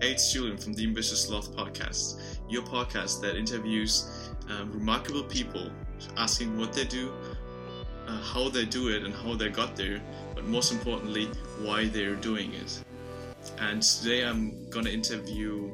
Hey, it's Julian from the Ambitious Sloth Podcast, your podcast that interviews um, remarkable people, asking what they do, uh, how they do it, and how they got there, but most importantly, why they're doing it. And today I'm gonna interview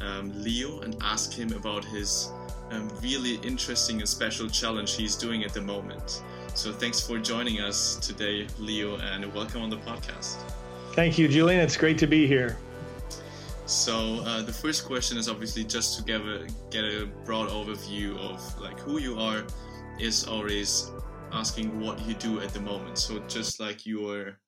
um, Leo and ask him about his um, really interesting and special challenge he's doing at the moment. So thanks for joining us today, Leo, and welcome on the podcast. Thank you, Julian. It's great to be here. So uh, the first question is obviously just to get a, get a broad overview of like who you are. Is always asking what you do at the moment. So just like your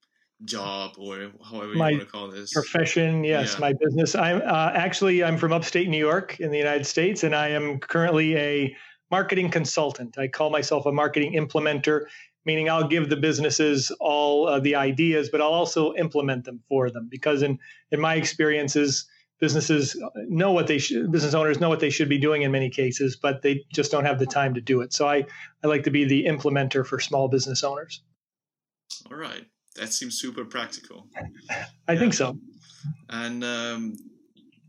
job or however my you want to call this profession. Yes, yeah. my business. I'm uh, actually I'm from upstate New York in the United States, and I am currently a marketing consultant. I call myself a marketing implementer, meaning I'll give the businesses all uh, the ideas, but I'll also implement them for them because in in my experiences businesses know what they should business owners know what they should be doing in many cases but they just don't have the time to do it. So i i like to be the implementer for small business owners. All right. That seems super practical. I yeah. think so. And um,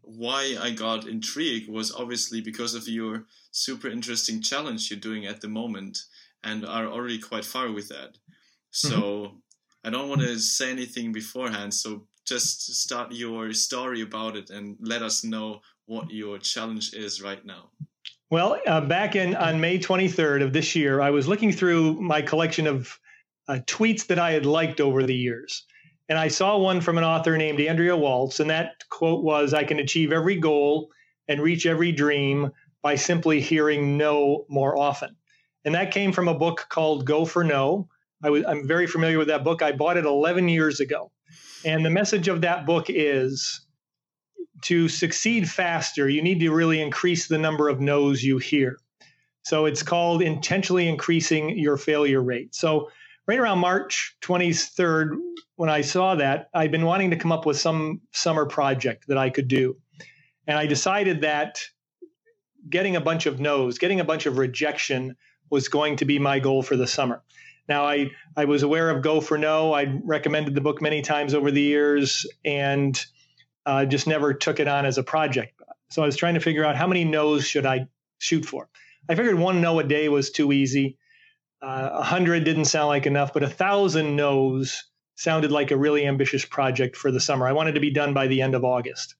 why i got intrigued was obviously because of your super interesting challenge you're doing at the moment and are already quite far with that. So mm-hmm. i don't want to say anything beforehand so just start your story about it and let us know what your challenge is right now. Well, uh, back in on May 23rd of this year, I was looking through my collection of uh, tweets that I had liked over the years. And I saw one from an author named Andrea Waltz, and that quote was I can achieve every goal and reach every dream by simply hearing no more often. And that came from a book called Go for No. I'm very familiar with that book. I bought it 11 years ago. And the message of that book is to succeed faster, you need to really increase the number of no's you hear. So it's called intentionally increasing your failure rate. So right around March 23rd, when I saw that, I'd been wanting to come up with some summer project that I could do. And I decided that getting a bunch of no's, getting a bunch of rejection was going to be my goal for the summer. Now, I, I was aware of Go for No. I recommended the book many times over the years and uh, just never took it on as a project. So I was trying to figure out how many no's should I shoot for. I figured one no a day was too easy. Uh, a uh, hundred didn't sound like enough, but a thousand no's sounded like a really ambitious project for the summer. I wanted to be done by the end of August.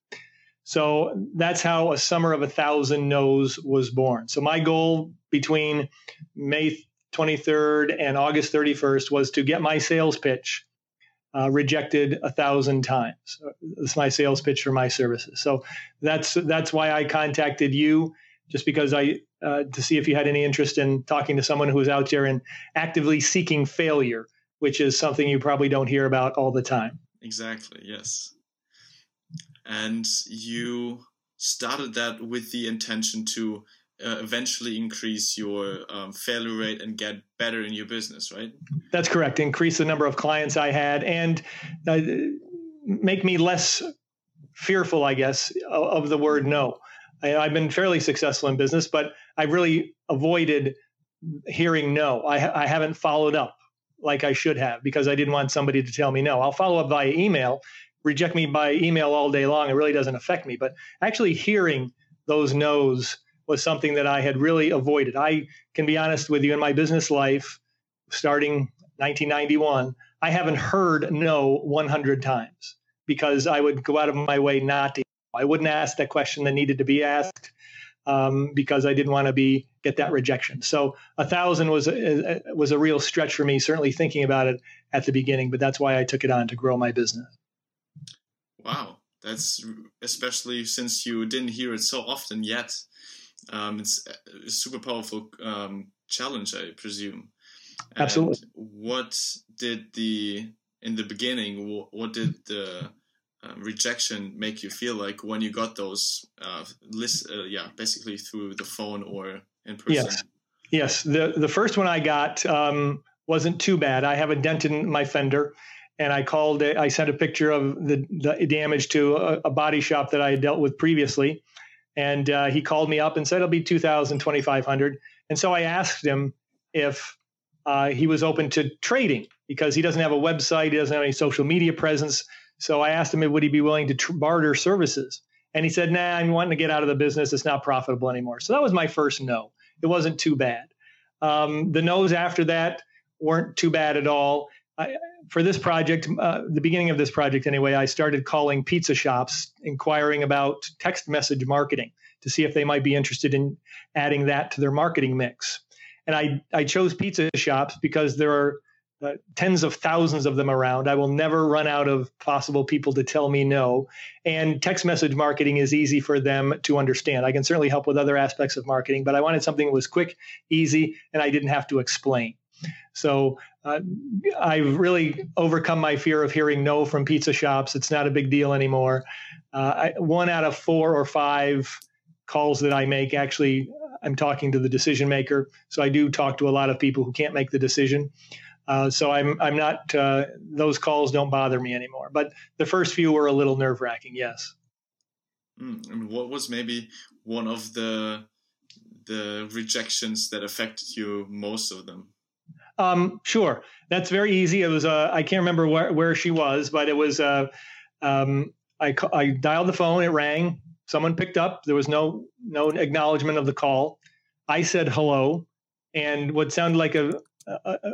So that's how a summer of a thousand no's was born. So my goal between May 23rd and August 31st was to get my sales pitch uh, rejected a thousand times. It's my sales pitch for my services. So that's that's why I contacted you, just because I uh, to see if you had any interest in talking to someone who's out there and actively seeking failure, which is something you probably don't hear about all the time. Exactly. Yes. And you started that with the intention to uh, eventually increase your um, failure rate and get better in your business, right? That's correct. Increase the number of clients I had and uh, make me less fearful, I guess, of, of the word no. I, I've been fairly successful in business, but I've really avoided hearing no. I, I haven't followed up like I should have because I didn't want somebody to tell me no. I'll follow up via email. Reject me by email all day long. It really doesn't affect me. But actually hearing those no's was something that I had really avoided. I can be honest with you, in my business life, starting 1991, I haven't heard no 100 times because I would go out of my way not to. I wouldn't ask that question that needed to be asked um, because I didn't want to be get that rejection. So a thousand was a, was a real stretch for me. Certainly thinking about it at the beginning, but that's why I took it on to grow my business. Wow, that's especially since you didn't hear it so often yet. Um, it's a super powerful um, challenge, I presume. And Absolutely. What did the in the beginning? What did the uh, rejection make you feel like when you got those uh, list? Uh, yeah, basically through the phone or in person. Yes. Yes. The the first one I got um, wasn't too bad. I have a dent in my fender and I called. I sent a picture of the, the damage to a, a, body shop that I had dealt with previously, and uh, he called me up and said it'll be 2000 2500 and so i asked him if uh, he was open to trading because he doesn't have a website he doesn't have any social media presence So I asked him, would he be willing to tr- barter services? And he said, nah, I'm wanting to get out of the business. It's not profitable anymore. So that was my first no. It wasn't too bad. Um, the no's after that weren't too bad at all. I, for this project, uh, the beginning of this project anyway, I started calling pizza shops, inquiring about text message marketing to see if they might be interested in adding that to their marketing mix. And I, I chose pizza shops because there are uh, tens of thousands of them around. I will never run out of possible people to tell me no. And text message marketing is easy for them to understand. I can certainly help with other aspects of marketing, but I wanted something that was quick, easy, and I didn't have to explain. So uh, I've really overcome my fear of hearing no from pizza shops. It's not a big deal anymore. Uh, I, one out of four or five calls that I make actually I'm talking to the decision maker. So I do talk to a lot of people who can't make the decision. Uh, so I'm I'm not uh, those calls don't bother me anymore. But the first few were a little nerve wracking. Yes. Mm, and what was maybe one of the the rejections that affected you most of them? Um, sure, that's very easy. It was uh, I can't remember where, where she was, but it was uh, um, I I dialed the phone. It rang. Someone picked up. There was no no acknowledgement of the call. I said hello, and what sounded like a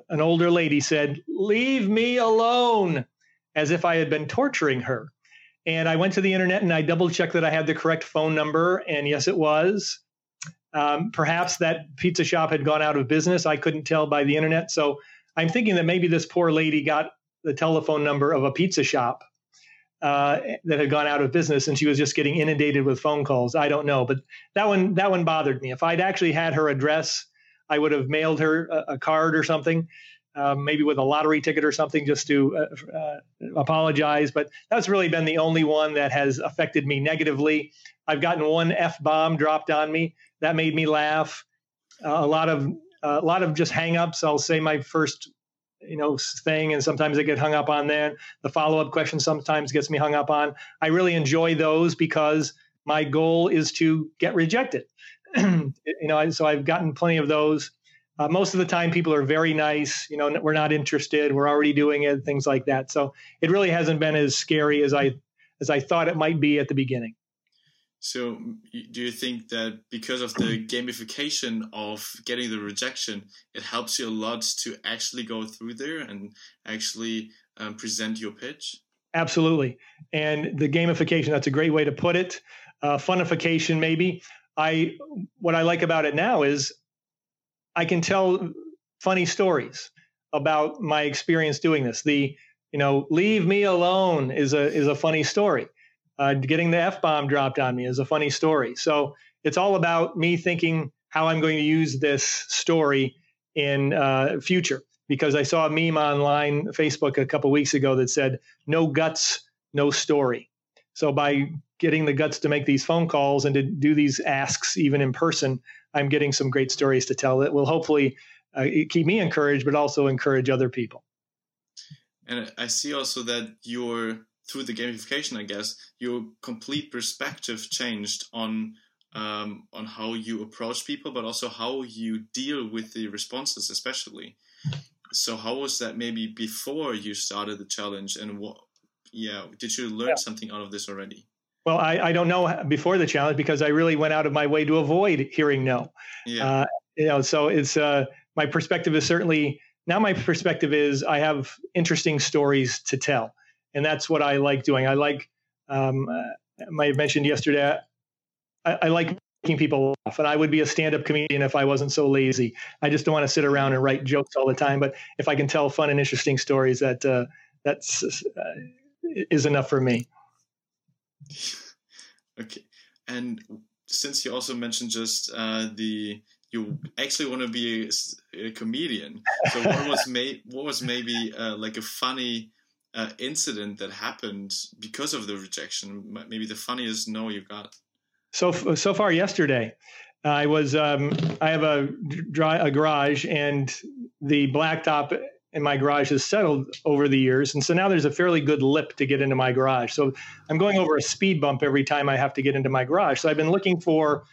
an older lady said, Leave me alone, as if I had been torturing her. And I went to the internet and I double checked that I had the correct phone number. And yes, it was. Um, perhaps that pizza shop had gone out of business. I couldn't tell by the internet. So I'm thinking that maybe this poor lady got the telephone number of a pizza shop uh, that had gone out of business and she was just getting inundated with phone calls. I don't know, but that one that one bothered me. If I'd actually had her address I would have mailed her a, a card or something, um, maybe with a lottery ticket or something, just to uh, uh, apologize. But that's really been the only one that has affected me negatively. I've gotten one f bomb dropped on me that made me laugh. Uh, a lot of a lot of just hangups. I'll say my first you know thing and sometimes i get hung up on that the follow-up question sometimes gets me hung up on i really enjoy those because my goal is to get rejected you know, so I've gotten plenty of those. Uh, most of the time, people are very nice. You know, we're not interested. We're already doing it. Things like that. So it really hasn't been as scary as I as I thought it might be at the beginning. So, do you think that because of the gamification of getting the rejection, it helps you a lot to actually go through there and actually um, present your pitch? Absolutely. And the gamification, that's a great way to put it. Uh, funification, maybe. I what I like about it now is I can tell funny stories about my experience doing this. The you know, leave me alone is a is a funny story. Uh, getting the f bomb dropped on me is a funny story. So it's all about me thinking how I'm going to use this story in uh, future. Because I saw a meme online, Facebook, a couple weeks ago that said, "No guts, no story." So by getting the guts to make these phone calls and to do these asks even in person, I'm getting some great stories to tell that will hopefully uh, keep me encouraged, but also encourage other people. And I see also that your through the gamification, I guess, your complete perspective changed on um, on how you approach people, but also how you deal with the responses, especially. So, how was that maybe before you started the challenge, and what? Yeah, did you learn yeah. something out of this already? Well, I, I don't know before the challenge because I really went out of my way to avoid hearing no. Yeah. Uh, you know, so it's uh, my perspective is certainly now my perspective is I have interesting stories to tell, and that's what I like doing. I like um, uh, I mentioned yesterday. I, I like making people laugh, and I would be a stand-up comedian if I wasn't so lazy. I just don't want to sit around and write jokes all the time. But if I can tell fun and interesting stories, that uh, that's uh, is enough for me. okay, and since you also mentioned just uh, the you actually want to be a, a comedian, so what was may what was maybe uh, like a funny uh, incident that happened because of the rejection? Maybe the funniest no you got. So so far yesterday, I was um, I have a, dry, a garage and the blacktop in my garage has settled over the years. And so now there's a fairly good lip to get into my garage. So I'm going over a speed bump every time I have to get into my garage. So I've been looking for,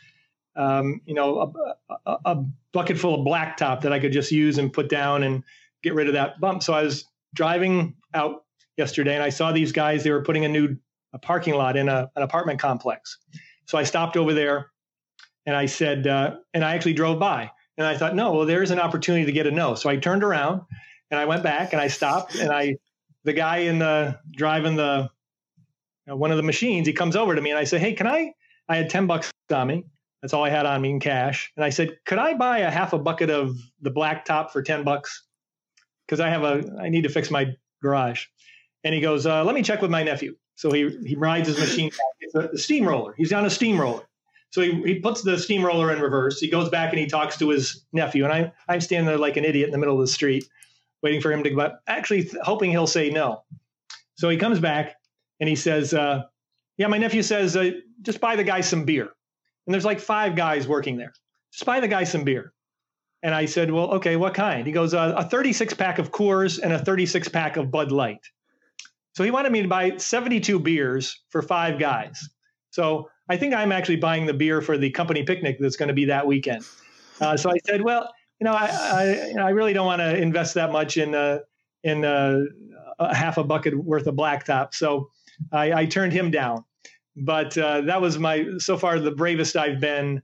um, you know, a, a, a, bucket full of blacktop that I could just use and put down and get rid of that bump. So I was driving out yesterday, and I saw these guys. They were putting a new a parking lot in a, an apartment complex. So I stopped over there, and I said, uh, and I actually drove by, and I thought, no, well, there's an opportunity to get a no. So I turned around, and I went back, and I stopped, and I, the guy in the driving the you know, one of the machines, he comes over to me, and I said, hey, can I? I had ten bucks on me. That's all I had on me in cash. And I said, could I buy a half a bucket of the black top for 10 bucks? Because I have a, I need to fix my garage. And he goes, uh, let me check with my nephew. So he, he rides his machine. It's a, a steamroller. He's on a steamroller. So he, he puts the steamroller in reverse. He goes back and he talks to his nephew. And I, I'm standing there like an idiot in the middle of the street, waiting for him to, go, but actually hoping he'll say no. So he comes back and he says, uh, yeah, my nephew says, uh, just buy the guy some beer and there's like five guys working there. Just buy the guy some beer. And I said, well, okay, what kind? He goes, uh, a 36 pack of Coors and a 36 pack of Bud Light. So he wanted me to buy 72 beers for five guys. So I think I'm actually buying the beer for the company picnic that's going to be that weekend. Uh, so I said, well, you know, I, I, I really don't want to invest that much in, uh, in uh, a half a bucket worth of blacktop. So I, I turned him down but uh, that was my so far the bravest I've been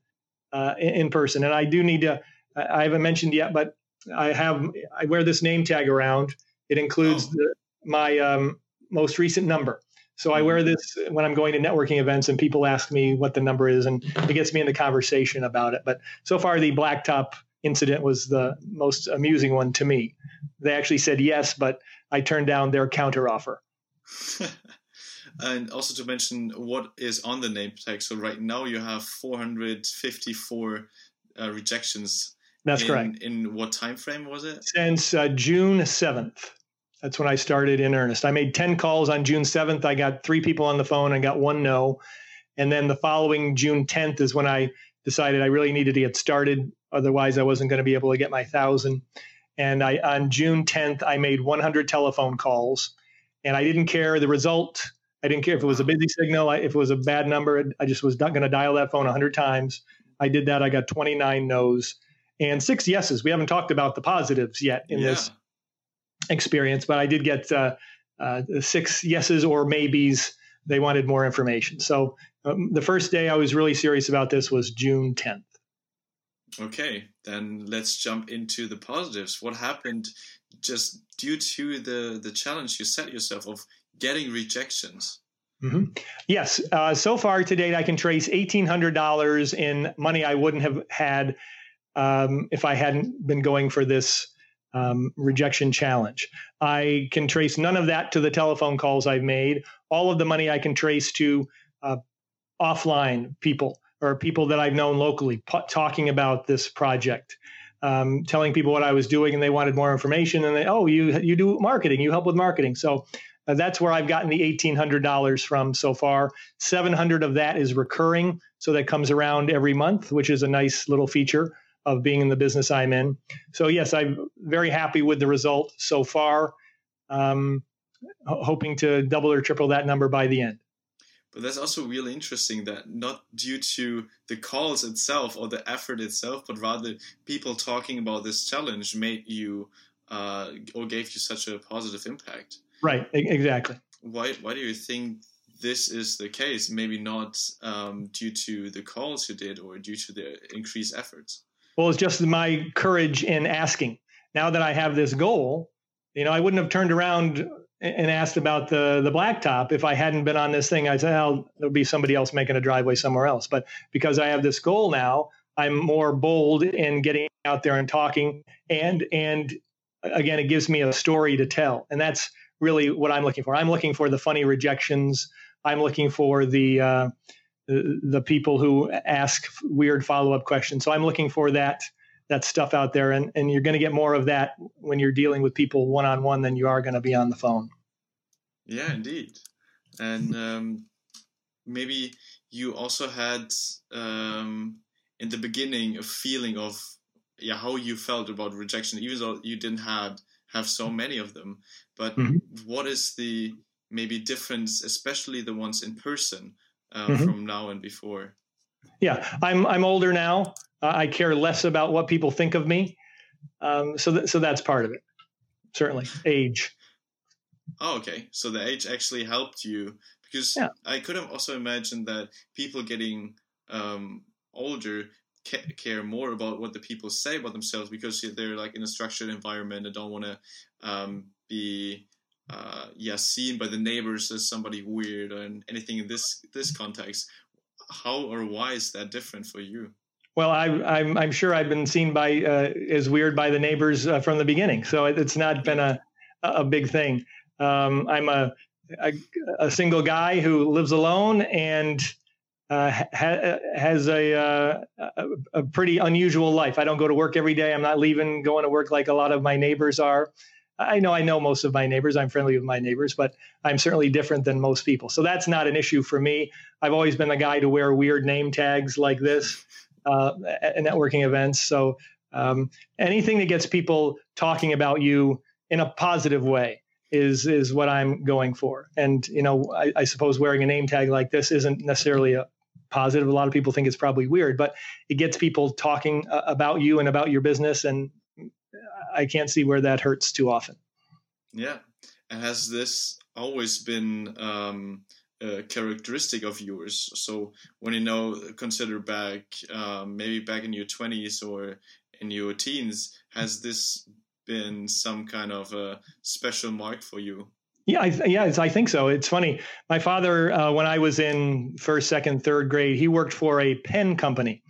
uh, in, in, person. And I do need to. I haven't mentioned yet, but I have. I wear this name tag around. It includes oh. the, my um, most recent number. So I wear mm-hmm. this when I'm going to networking events, and people ask me what the number is, and it gets me in the conversation about it. But so far, the blacktop incident was the most amusing one to me. They actually said yes, but I turned down their counteroffer. and also to mention what is on the name tag. So right now you have 454 uh, rejections. That's in, correct. In what time frame was it? Since uh, June 7th. That's when I started in earnest. I made 10 calls on June 7th. I got three people on the phone. I got one no. And then the following June 10th is when I decided I really needed to get started. Otherwise, I wasn't going to be able to get my thousand. And I on June 10th, I made 100 telephone calls, and I didn't care the result. I didn't care if it was a busy signal, if it was a bad number. I just was not going to dial that phone 100 times. I did that. I got 29 no's and six yeses. We haven't talked about the positives yet in yeah. this experience, but I did get uh, uh, six yeses or maybes. They wanted more information. So um, the first day I was really serious about this was June 10th. Okay, then let's jump into the positives. What happened just due to the the challenge you set yourself of getting rejections. Mm-hmm. Yes. Uh, so far to date, I can trace $1,800 in money I wouldn't have had um, if I hadn't been going for this um, rejection challenge. I can trace none of that to the telephone calls I've made. All of the money I can trace to uh, offline people or people that I've known locally p- talking about this project. Um, telling people what I was doing, and they wanted more information. And they, oh, you you do marketing, you help with marketing. So uh, that's where I've gotten the $1,800 from so far. 700 of that is recurring. So that comes around every month, which is a nice little feature of being in the business I'm in. So, yes, I'm very happy with the result so far. Um, hoping to double or triple that number by the end. But that's also really interesting that not due to the calls itself or the effort itself, but rather people talking about this challenge made you uh, or gave you such a positive impact. Right, exactly. Why, why do you think this is the case? Maybe not um, due to the calls you did or due to the increased efforts? Well, it's just my courage in asking. Now that I have this goal, you know, I wouldn't have turned around and asked about the the blacktop if I hadn't been on this thing. I'd say, oh, there'll be somebody else making a driveway somewhere else. But because I have this goal now, I'm more bold in getting out there and talking. And and again, it gives me a story to tell, and that's really what I'm looking for. I'm looking for the funny rejections. I'm looking for the uh, the people who ask weird follow up questions. So I'm looking for that that stuff out there, and and you're going to get more of that when you're dealing with people one on one than you are going to be on the phone. Yeah, indeed, and um, maybe you also had um, in the beginning a feeling of yeah how you felt about rejection, even though you didn't have have so many of them. But mm-hmm. what is the maybe difference, especially the ones in person, uh, mm-hmm. from now and before? Yeah, I'm I'm older now. Uh, I care less about what people think of me. Um, so th- so that's part of it. Certainly, age. Oh, okay. So the age actually helped you because yeah. I could have also imagined that people getting um, older ca- care more about what the people say about themselves because they're like in a structured environment and don't want to um, be uh, yeah seen by the neighbors as somebody weird or anything in this this context. How or why is that different for you? Well, I, I'm, I'm sure I've been seen by uh, as weird by the neighbors uh, from the beginning, so it's not been a a big thing. Um, I'm a, a, a single guy who lives alone and uh, ha- has a, uh, a, a pretty unusual life. I don't go to work every day. I'm not leaving going to work like a lot of my neighbors are. I know I know most of my neighbors. I'm friendly with my neighbors, but I'm certainly different than most people. So that's not an issue for me. I've always been the guy to wear weird name tags like this uh, at networking events. So um, anything that gets people talking about you in a positive way is is what I'm going for. And you know, I, I, suppose wearing a name tag like this isn't necessarily a positive. A lot of people think it's probably weird, but it gets people talking uh, about you and about your business, and I can't see where that hurts too often. Yeah, and has this always been um, characteristic of yours? So when you know, consider back, um, maybe back in your twenties or in your teens, has this been some kind of a special mark for you? Yeah, I, yes, I think so. It's funny. My father, uh, when I was in first, second, third grade, he worked for a pen company,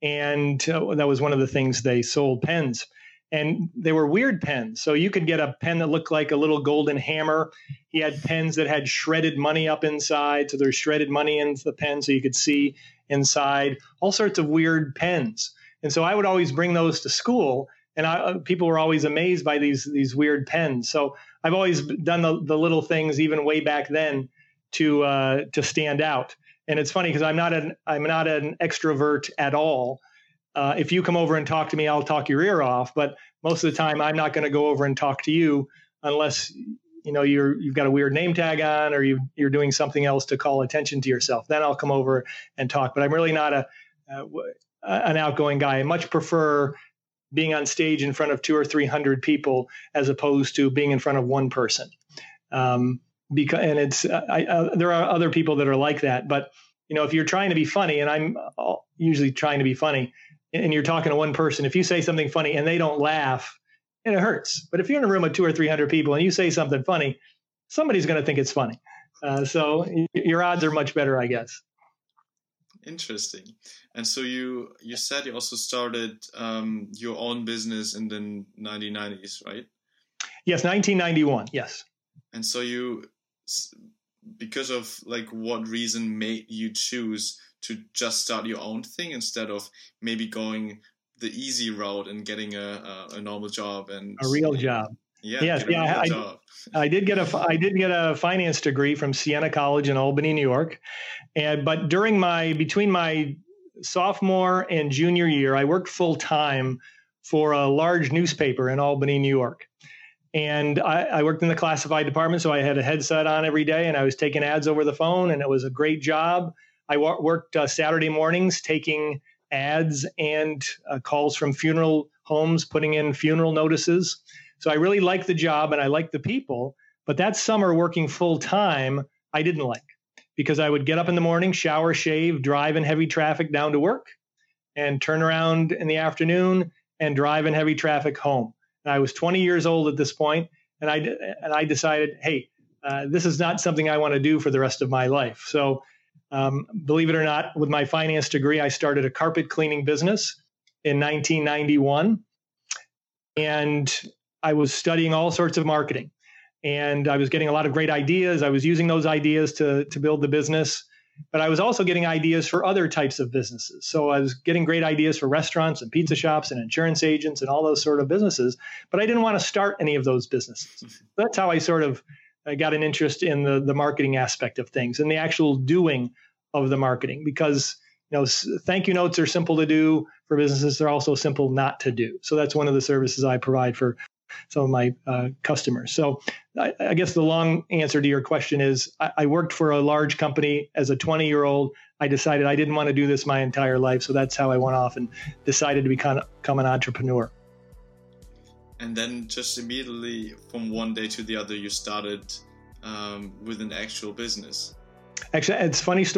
and uh, that was one of the things they sold pens. And they were weird pens. So you could get a pen that looked like a little golden hammer. He had pens that had shredded money up inside. So there's shredded money in the pen so you could see inside. All sorts of weird pens. And so I would always bring those to school and I, uh, people were always amazed by these these weird pens. So I've always done the, the little things, even way back then, to uh, to stand out. And it's funny because I'm not an I'm not an extrovert at all. Uh, if you come over and talk to me, I'll talk your ear off. But most of the time, I'm not going to go over and talk to you unless you know you're you've got a weird name tag on or you you're doing something else to call attention to yourself. Then I'll come over and talk. But I'm really not a, a an outgoing guy. I much prefer being on stage in front of two or three hundred people as opposed to being in front of one person. Um, because and it's I, uh, there are other people that are like that, but you know if you're trying to be funny, and I'm usually trying to be funny, and you're talking to one person, if you say something funny and they don't laugh, and it hurts. But if you're in a room of two or three hundred people and you say something funny, somebody's going to think it's funny. Uh, so your odds are much better, I guess. Interesting. And so you you said you also started um, your own business in the 1990s, right? Yes, 1991. Yes. And so you, because of like what reason made you choose to just start your own thing instead of maybe going the easy route and getting a, a, a normal job and a real job. Yeah. Yes. Yeah. I, I, did get a I did get a finance degree from Siena College in Albany, New York, and but during my between my sophomore and junior year, I worked full time for a large newspaper in Albany, New York. And I, I, worked in the classified department, so I had a headset on every day, and I was taking ads over the phone, and it was a great job. I worked uh, Saturday mornings taking ads and uh, calls from funeral homes, putting in funeral notices. So I really liked the job and I liked the people. But that summer, working full time, I didn't like because I would get up in the morning, shower, shave, drive in heavy traffic down to work, and turn around in the afternoon and drive in heavy traffic home. And I was 20 years old at this point, and I and I decided, hey, uh, this is not something I want to do for the rest of my life. So, um, believe it or not, with my finance degree, I started a carpet cleaning business in 1991, and I was studying all sorts of marketing and I was getting a lot of great ideas. I was using those ideas to to build the business, but I was also getting ideas for other types of businesses. So I was getting great ideas for restaurants and pizza shops and insurance agents and all those sort of businesses, but I didn't want to start any of those businesses. That's how I sort of I got an interest in the the marketing aspect of things and the actual doing of the marketing because you know thank you notes are simple to do for businesses they're also simple not to do so that's one of the services i provide for some of my uh, customers. So I, I, guess the long answer to your question is I, I worked for a large company as a 20 year old. I decided I didn't want to do this my entire life. So that's how I went off and decided to become, become an entrepreneur. And then just immediately from one day to the other, you started um, with an actual business. Actually, it's funny story.